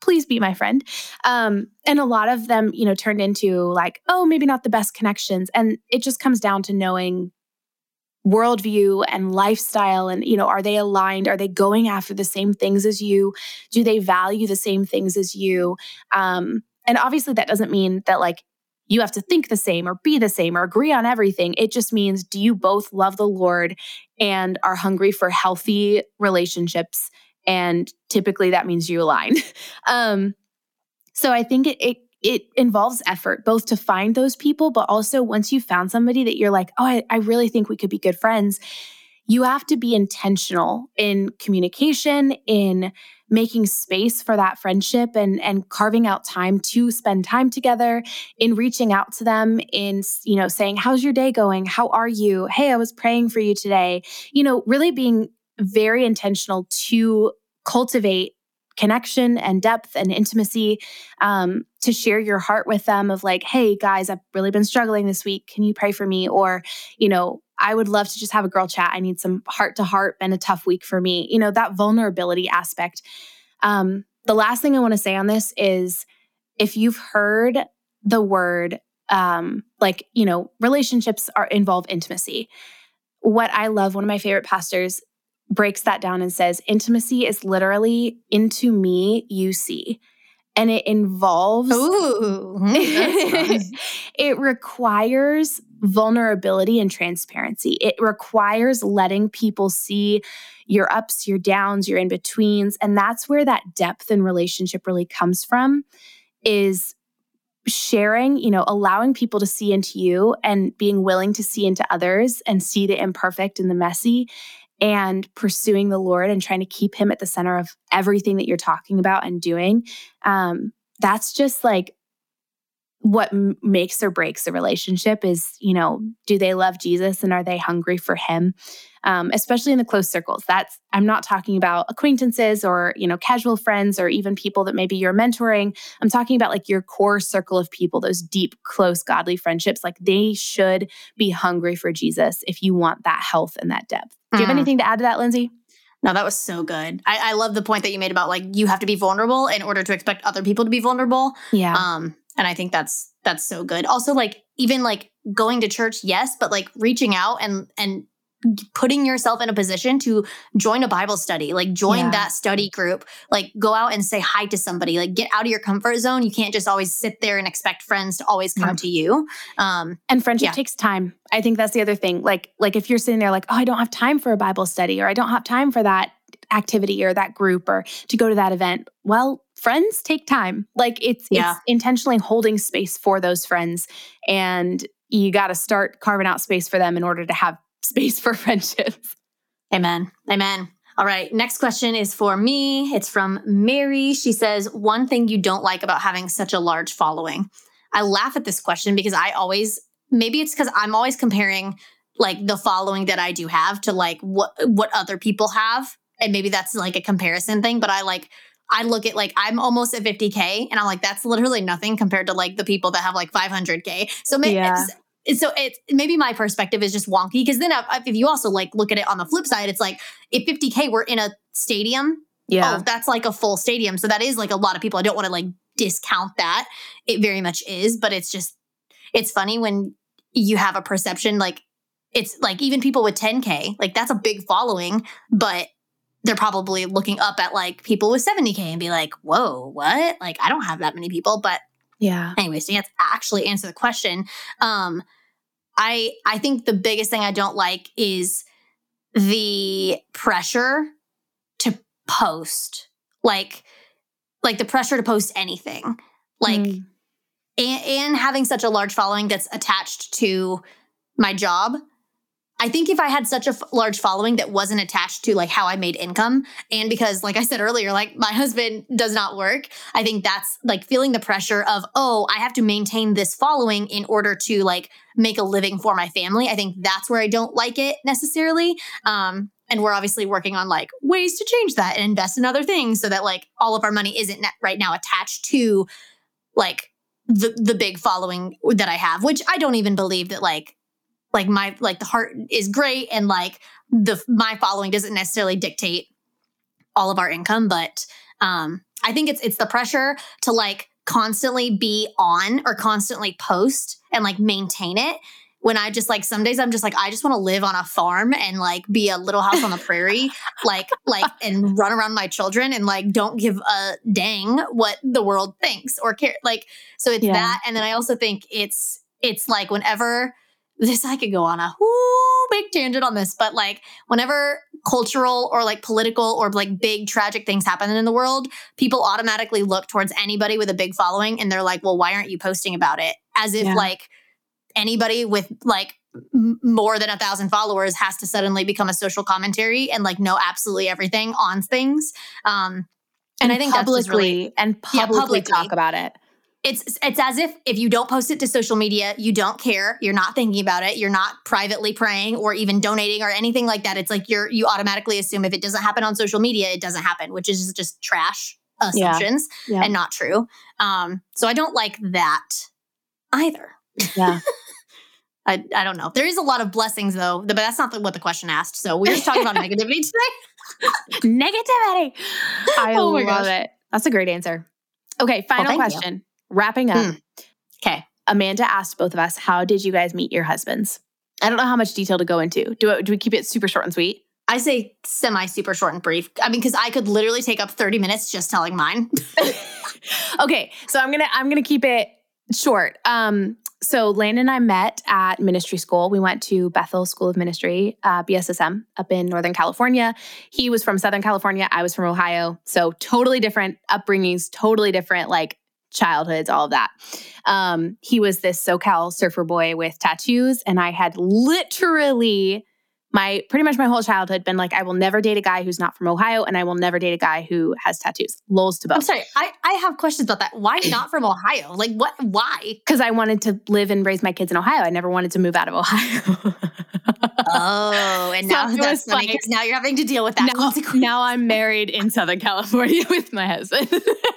please be my friend. Um, and a lot of them, you know, turned into like, oh, maybe not the best connections. And it just comes down to knowing worldview and lifestyle and you know are they aligned are they going after the same things as you do they value the same things as you um and obviously, that doesn't mean that like you have to think the same or be the same or agree on everything. It just means do you both love the Lord and are hungry for healthy relationships? And typically that means you align. um, so I think it, it it involves effort both to find those people, but also once you found somebody that you're like, oh, I, I really think we could be good friends, you have to be intentional in communication, in making space for that friendship and and carving out time to spend time together in reaching out to them in you know saying how's your day going? How are you? Hey i was praying for you today. You know really being very intentional to cultivate connection and depth and intimacy um, to share your heart with them of like hey guys i've really been struggling this week. Can you pray for me? Or you know i would love to just have a girl chat. I need some heart to heart been a tough week for me. You know that vulnerability aspect. Um, the last thing i want to say on this is if you've heard the word um, like you know relationships are involve intimacy. What i love one of my favorite pastors breaks that down and says intimacy is literally into me you see and it involves Ooh, hmm, it requires vulnerability and transparency. It requires letting people see your ups your downs your in-betweens and that's where that depth in relationship really comes from is sharing, you know, allowing people to see into you and being willing to see into others and see the imperfect and the messy and pursuing the Lord and trying to keep him at the center of everything that you're talking about and doing. Um, that's just like what m- makes or breaks a relationship is, you know, do they love Jesus and are they hungry for him? Um, especially in the close circles. That's I'm not talking about acquaintances or you know casual friends or even people that maybe you're mentoring. I'm talking about like your core circle of people, those deep, close, godly friendships. Like they should be hungry for Jesus if you want that health and that depth. Do you have mm. anything to add to that, Lindsey? No, that was so good. I, I love the point that you made about like you have to be vulnerable in order to expect other people to be vulnerable. Yeah. Um, and I think that's that's so good. Also, like even like going to church, yes, but like reaching out and and putting yourself in a position to join a Bible study, like join yeah. that study group, like go out and say hi to somebody, like get out of your comfort zone. You can't just always sit there and expect friends to always come to you. Um, and friendship yeah. takes time. I think that's the other thing. Like, like if you're sitting there like, oh, I don't have time for a Bible study or I don't have time for that activity or that group or to go to that event. Well, friends take time. Like it's yeah. it's intentionally holding space for those friends and you got to start carving out space for them in order to have space for friendships. Amen. Amen. All right. Next question is for me. It's from Mary. She says, One thing you don't like about having such a large following. I laugh at this question because I always, maybe it's because I'm always comparing like the following that I do have to like what what other people have. And maybe that's like a comparison thing, but I like I look at like I'm almost at 50k and I'm like that's literally nothing compared to like the people that have like 500k. So maybe yeah so it's maybe my perspective is just wonky because then if, if, you also like look at it on the flip side, it's like if 50k were in a stadium, yeah, oh, that's like a full stadium. So that is like a lot of people. I don't want to like discount that. It very much is, but it's just it's funny when you have a perception like it's like even people with 10k, like that's a big following, but they're probably looking up at like people with 70k and be like, "Whoa, what? Like I don't have that many people." But yeah. Anyway, so you to actually answer the question. Um, I I think the biggest thing I don't like is the pressure to post. Like like the pressure to post anything. Like mm. and, and having such a large following that's attached to my job I think if I had such a f- large following that wasn't attached to like how I made income, and because, like I said earlier, like my husband does not work, I think that's like feeling the pressure of, oh, I have to maintain this following in order to like make a living for my family. I think that's where I don't like it necessarily. Um, and we're obviously working on like ways to change that and invest in other things so that like all of our money isn't right now attached to like the the big following that I have, which I don't even believe that like like my like the heart is great and like the my following doesn't necessarily dictate all of our income but um i think it's it's the pressure to like constantly be on or constantly post and like maintain it when I just like some days I'm just like I just want to live on a farm and like be a little house on the prairie like like and run around my children and like don't give a dang what the world thinks or care like so it's yeah. that and then I also think it's it's like whenever this I could go on a whoo big tangent on this, but like whenever cultural or like political or like big tragic things happen in the world, people automatically look towards anybody with a big following and they're like, well, why aren't you posting about it? As if yeah. like anybody with like m- more than a thousand followers has to suddenly become a social commentary and like know absolutely everything on things. Um, and, and I think publicly really, and publicly, yeah, publicly talk about it it's it's as if if you don't post it to social media you don't care you're not thinking about it you're not privately praying or even donating or anything like that it's like you're you automatically assume if it doesn't happen on social media it doesn't happen which is just trash assumptions Yeah. Yeah. and not true. Um, so I don't like that either. Yeah. I, I don't know. There is a lot of blessings though, but that's not the, what the question asked. So we're just talking about negativity today. Negativity. I Oh love gosh. it. That's a great answer. Okay, final question. you. Wrapping up. Hmm. Okay. Amanda asked both of us, how did you guys meet your husbands? I don't know how much detail to go into. Do, do we keep it super short and sweet? I say semi super short and brief. I mean, because I could literally take up 30 minutes just telling mine. okay, so I'm gonna I'm gonna keep it short. Um, so Landon and I met at ministry school. We went to Bethel School of Ministry, uh, BSSM, up in Northern California. He was from Southern California. I was from Ohio. So totally different upbringings, totally different like childhoods, all of that. Um, he was this SoCal surfer boy with tattoos, and I had literally my pretty much my whole childhood been like, I will never date a guy who's not from Ohio, and I will never date a guy who has tattoos. Lols to both. I'm sorry. I, I have questions about that. Why not from Ohio? Like, what? Why? because I wanted to live and raise my kids in Ohio. I never wanted to move out of Ohio. Oh, and now it that's funny funny. because now you're having to deal with that. now, now I'm married in Southern California with my husband.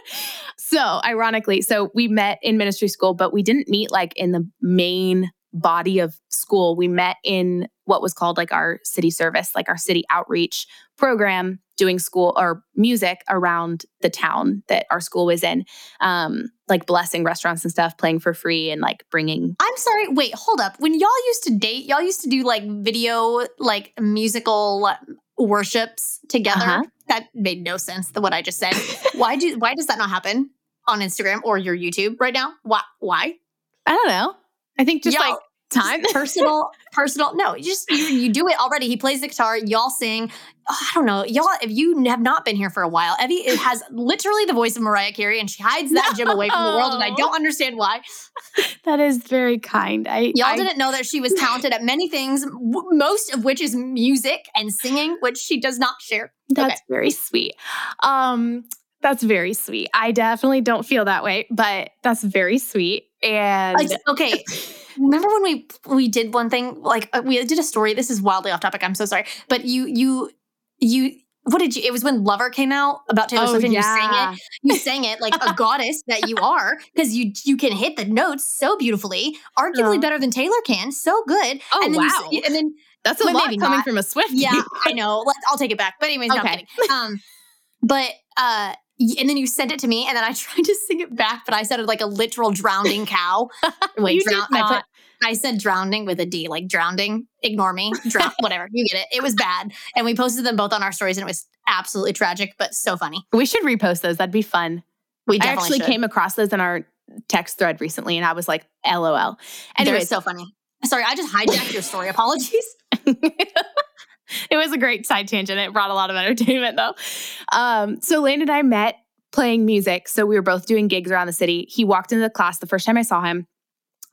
so, ironically, so we met in ministry school, but we didn't meet like in the main body of school. We met in what was called like our city service, like our city outreach program, doing school or music around the town that our school was in, um, like blessing restaurants and stuff, playing for free and like bringing I'm sorry. Wait, hold up. When y'all used to date, y'all used to do like video, like musical worships together. Uh-huh. That made no sense. The what I just said. why do? Why does that not happen on Instagram or your YouTube right now? Why? Why? I don't know. I think just Y'all- like time. personal, personal. No, you just you, you do it already. He plays the guitar. Y'all sing. Oh, I don't know, y'all. If you have not been here for a while, Evie it has literally the voice of Mariah Carey, and she hides that gem away from the world, and I don't understand why. that is very kind. I Y'all I, didn't know that she was talented at many things, w- most of which is music and singing, which she does not share. That's Okay. very sweet. Um, that's very sweet. I definitely don't feel that way, but that's very sweet. And Like, okay. Remember when we we did one thing like uh, we did a story. This is wildly off topic. I'm so sorry, but you you you what did you? It was when Lover came out about Taylor oh Swift, and yeah, you sang it. You sang it like a goddess that you are, because you you can hit the notes so beautifully, arguably Oh. better than Taylor can. So good. Oh, and then you wow. s- and then that's a Well, lot coming not. from a Swift. yeah, I know. Let's, I'll take it back. But anyways, no, I'm Okay. kidding. Um, but uh, and then you sent it to me, and then I tried to sing it back, but I sounded like a literal drowning cow. Wait, drown- I put. I said drowning with a D, like drowning. Ignore me. Drown, whatever. You get it. It was bad. And we posted them both on our stories and it was absolutely tragic, but so funny. we should repost those. That'd be fun. We I actually should. came across those in our text thread recently, and I was like, "LOL." Anyways, so funny. Sorry, I just hijacked your story. Apologies. it was a great side tangent. It brought a lot of entertainment though. Um, so Lane and I met playing music. So we were both doing gigs around the city. He walked into the class the first time I saw him.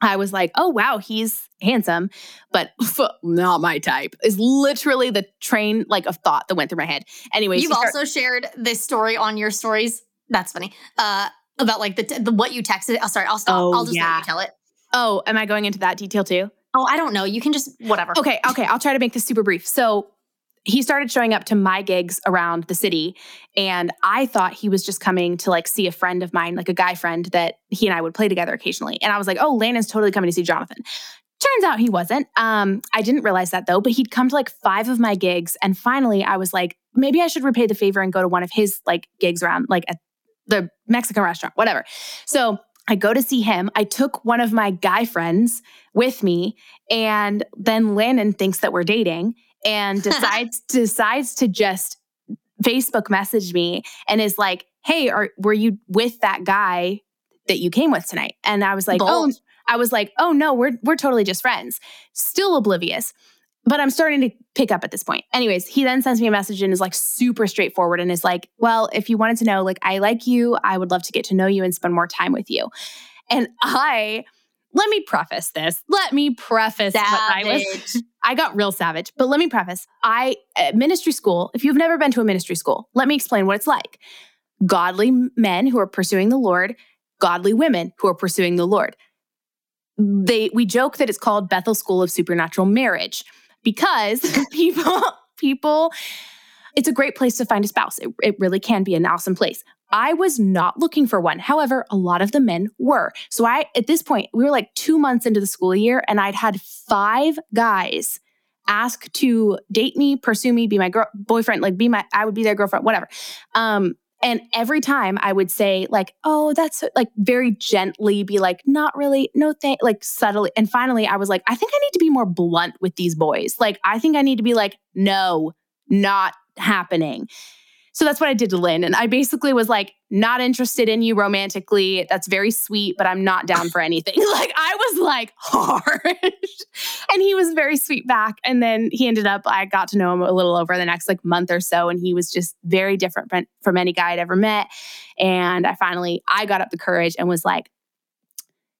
I was like, oh wow, he's handsome, but not my type. Is literally the train like of thought that went through my head. Anyways, You've also shared this story on your stories. That's funny. Uh, about like the, the what you texted. Oh, sorry, I'll stop. Oh, I'll just yeah. let you tell it. oh, am I going into that detail too? Oh, I don't know. You can just whatever. Okay, okay, I'll try to make this super brief. So he started showing up to my gigs around the city, and I thought he was just coming to like see a friend of mine, like a guy friend that he and I would play together occasionally. And I was like, oh, Landon's totally coming to see Jonathan. Turns out he wasn't. Um, I didn't realize that though, but he'd come to like five of my gigs. And finally, I was like, maybe I should repay the favor and go to one of his like gigs around like at the Mexican restaurant, whatever. So I go to see him. I took one of my guy friends with me, and then Landon thinks that we're dating and decides decides to just Facebook message me and is like, "Hey, are were you with that guy that you came with tonight?" And I was like, "Oh, I was like, "Oh no, we're we're totally just friends." Still oblivious. But I'm starting to pick up at this point. Anyways, he then sends me a message and is like super straightforward and is like, Well, if you wanted to know, like, I like you, I would love to get to know you and spend more time with you. And I, let me preface this. Let me preface what I was. Savage. I got real savage, but let me preface. I, at ministry school, if you've never been to a ministry school, let me explain what it's like. Godly men who are pursuing the Lord, godly women who are pursuing the Lord. They, we joke that it's called Bethel School of Supernatural Marriage because people, people it's a great place to find a spouse. It, it really can be an awesome place. I was not looking for one. However, a lot of the men were. So I, at this point, we were like two months into the school year and I'd had five guys ask to date me, pursue me, be my girl, boyfriend, like be my, I would be their girlfriend, whatever. Um, and every time I would say, like, oh, that's like very gently be like, not really, no thank, like subtly. And finally, I was like, I think I need to be more blunt with these boys. Like, I think I need to be like, no, not happening. So that's what I did to Lynn. And I basically was like, not interested in you romantically. That's very sweet, but I'm not down for anything. like I was like hard. and he was very sweet back. And then he ended up, I got to know him a little over the next like month or so. And he was just very different from, from any guy I'd ever met. And I finally, I got up the courage and was like,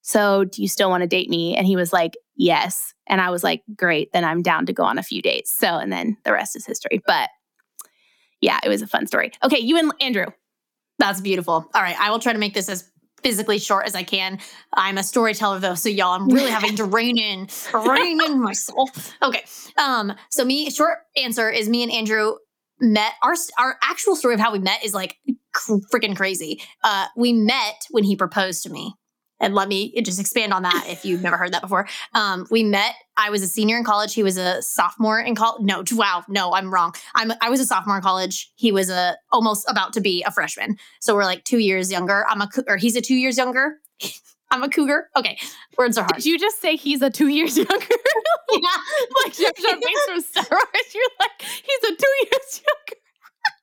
so do you still want to date me? And he was like, yes. And I was like, great, then I'm down to go on a few dates. So, and then the rest is history. But yeah, it was a fun story. Okay, you and Andrew. That's beautiful. All right, I will try to make this as physically short as I can. I'm a storyteller though, so y'all, I'm really having to rein in, rein in myself. Okay. Um, so me, short answer is me and Andrew met our our actual story of how we met is like freaking crazy. Uh, we met when he proposed to me and let me just expand on that if you've never heard that before. Um, we met. I was a senior in college. He was a sophomore in college. No, wow, no, I'm wrong. I'm I was a sophomore in college. He was a almost about to be a freshman. So we're like two years younger. I'm a or he's a two years younger. I'm a cougar. Okay, words are hard. Did you just say he's a two years younger? yeah, like Jeff Jeff from Star Wars. You're like he's a two years younger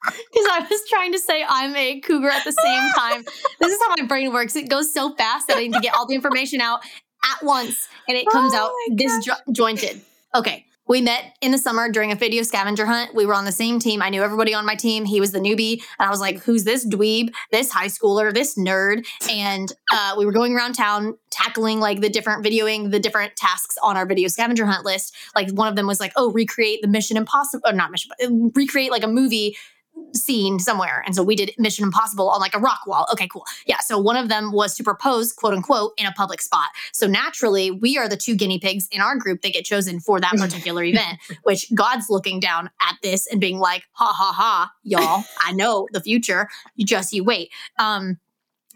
because I was trying to say I'm a cougar at the same time. this is how my brain works. It goes so fast that I need to get all the information out at once, and it comes oh out disjointed. Okay. We met in the summer during a video scavenger hunt. We were on the same team. I knew everybody on my team. He was the newbie. And I was like, who's this dweeb, this high schooler, this nerd? And uh, we were going around town tackling like the different videoing, the different tasks on our video scavenger hunt list. Like one of them was like, oh, recreate the Mission Impossible, or not Mission, recreate like a movie scene somewhere. And so we did Mission Impossible on like a rock wall. Okay, cool. Yeah. So one of them was to propose, quote unquote, in a public spot. So naturally, we are the two guinea pigs in our group that get chosen for that particular event, which God's looking down at this and being like, ha ha ha, y'all, I know the future. You just you wait. Um,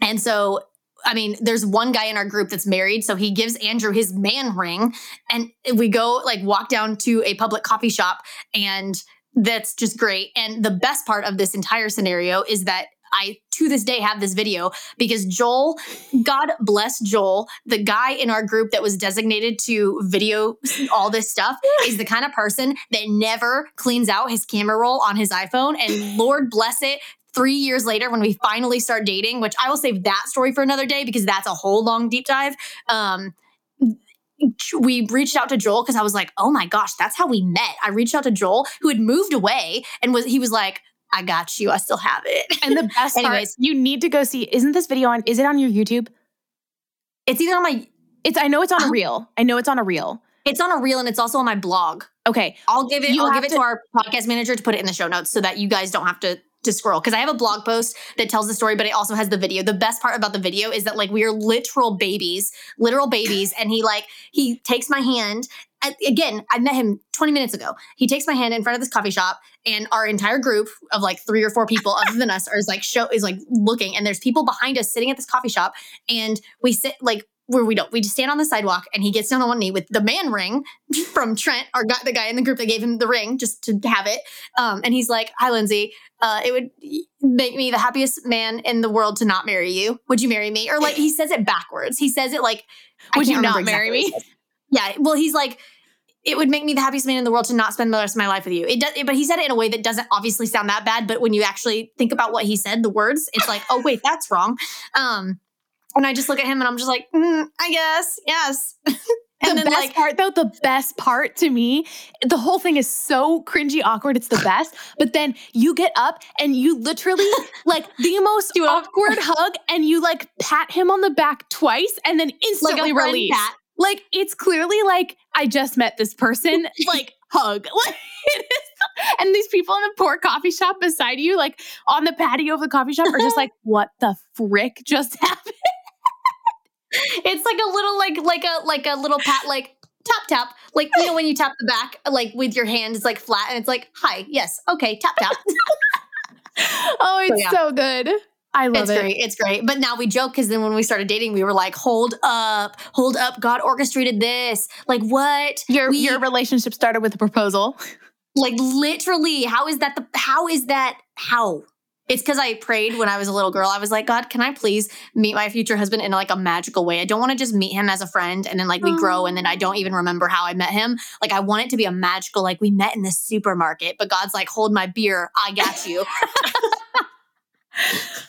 and so I mean, there's one guy in our group that's married, so he gives Andrew his man ring, and we go like walk down to a public coffee shop, and that's just great. And the best part of this entire scenario is that I to this day have this video because Joel, God bless Joel, the guy in our group that was designated to video all this stuff is the kind of person that never cleans out his camera roll on his iPhone. And Lord bless it, three years later when we finally start dating which i will save that story for another day because that's a whole long deep dive um, we reached out to Joel because I was like, oh my gosh, that's how we met. I reached out to Joel, who had moved away, and was he was like, I got you. I still have it. And the best Anyways, part, you need to go see. Isn't this video on? Is it on your YouTube? It's either on my. It's. I know it's on a reel. I know it's on a reel. It's on a reel, and it's also on my blog. Okay, I'll give it. You I'll give it to, to our podcast manager to put it in the show notes so that you guys don't have to to scroll because I have a blog post that tells the story, but it also has the video. The best part about the video is that like we are literal babies, literal babies, and he like he takes my hand. Again, I met him 20 minutes ago. He takes my hand in front of this coffee shop, and our entire group of like three or four people, other than us, are is like show is like looking, and there's people behind us sitting at this coffee shop, and we sit like where we don't. We just stand on the sidewalk and he gets down on one knee with the man ring from Trent, our guy, the guy in the group that gave him the ring just to have it. Um, and he's like, "Hi, Lindsey. Uh, it would make me the happiest man in the world to not marry you. Would you marry me?" Or like he says it backwards. He says it like, "Would you not marry me?" Yeah. Well, he's like. It would make me the happiest man in the world to not spend the rest of my life with you. It does, but he said it in a way that doesn't obviously sound that bad. But when you actually think about what he said, the words, it's like, oh wait, that's wrong. Um, and I just look at him and I'm just like, mm, I guess, yes. and the then, best like, part, though, the best part to me, the whole thing is so cringy, awkward. It's the best. But then you get up and you literally, like, the most awkward hug, and you like pat him on the back twice, and then instantly like release. Pat. Like, it's clearly like I just met this person. like, hug. Like, it is and these people in the poor coffee shop beside you, like on the patio of the coffee shop, are just like, what the frick just happened? It's like a little like like a like a little pat like tap tap. Like you know when you tap the back, like with your hand is like flat, and it's like hi, yes, okay, tap tap. oh, it's so, yeah. so good. I love it's it. great. It's great. But now we joke because then when we started dating, we were like, hold up, hold up. God orchestrated this. Like what? Your we, your relationship started with a proposal. Like literally, how is that the how is that how? It's because I prayed when I was a little girl. I was like, God, can I please meet my future husband in like a magical way? I don't want to just meet him as a friend and then like we grow and then I don't even remember how I met him. Like I want it to be a magical, like we met in the supermarket, but God's like, hold my beer, I got you.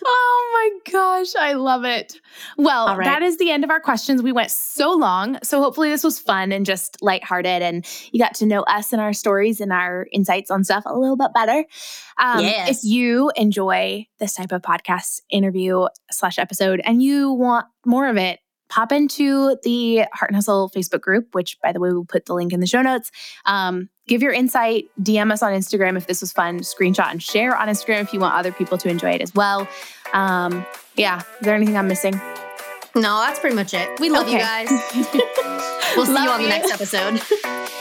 oh my gosh, I love it. Well, right. that is the end of our questions. We went so long. So hopefully this was fun and just lighthearted and you got to know us and our stories and our insights on stuff a little bit better. Um, yes. If you enjoy this type of podcast interview slash episode and you want more of it, pop into the Heart and Hustle Facebook group, which, by the way, we'll put the link in the show notes. Um, give your insight, DM us on Instagram if this was fun, screenshot and share on Instagram if you want other people to enjoy it as well. Um, yeah, is there anything I'm missing? No, that's pretty much it. We love okay. you guys. we'll see love you on the next episode.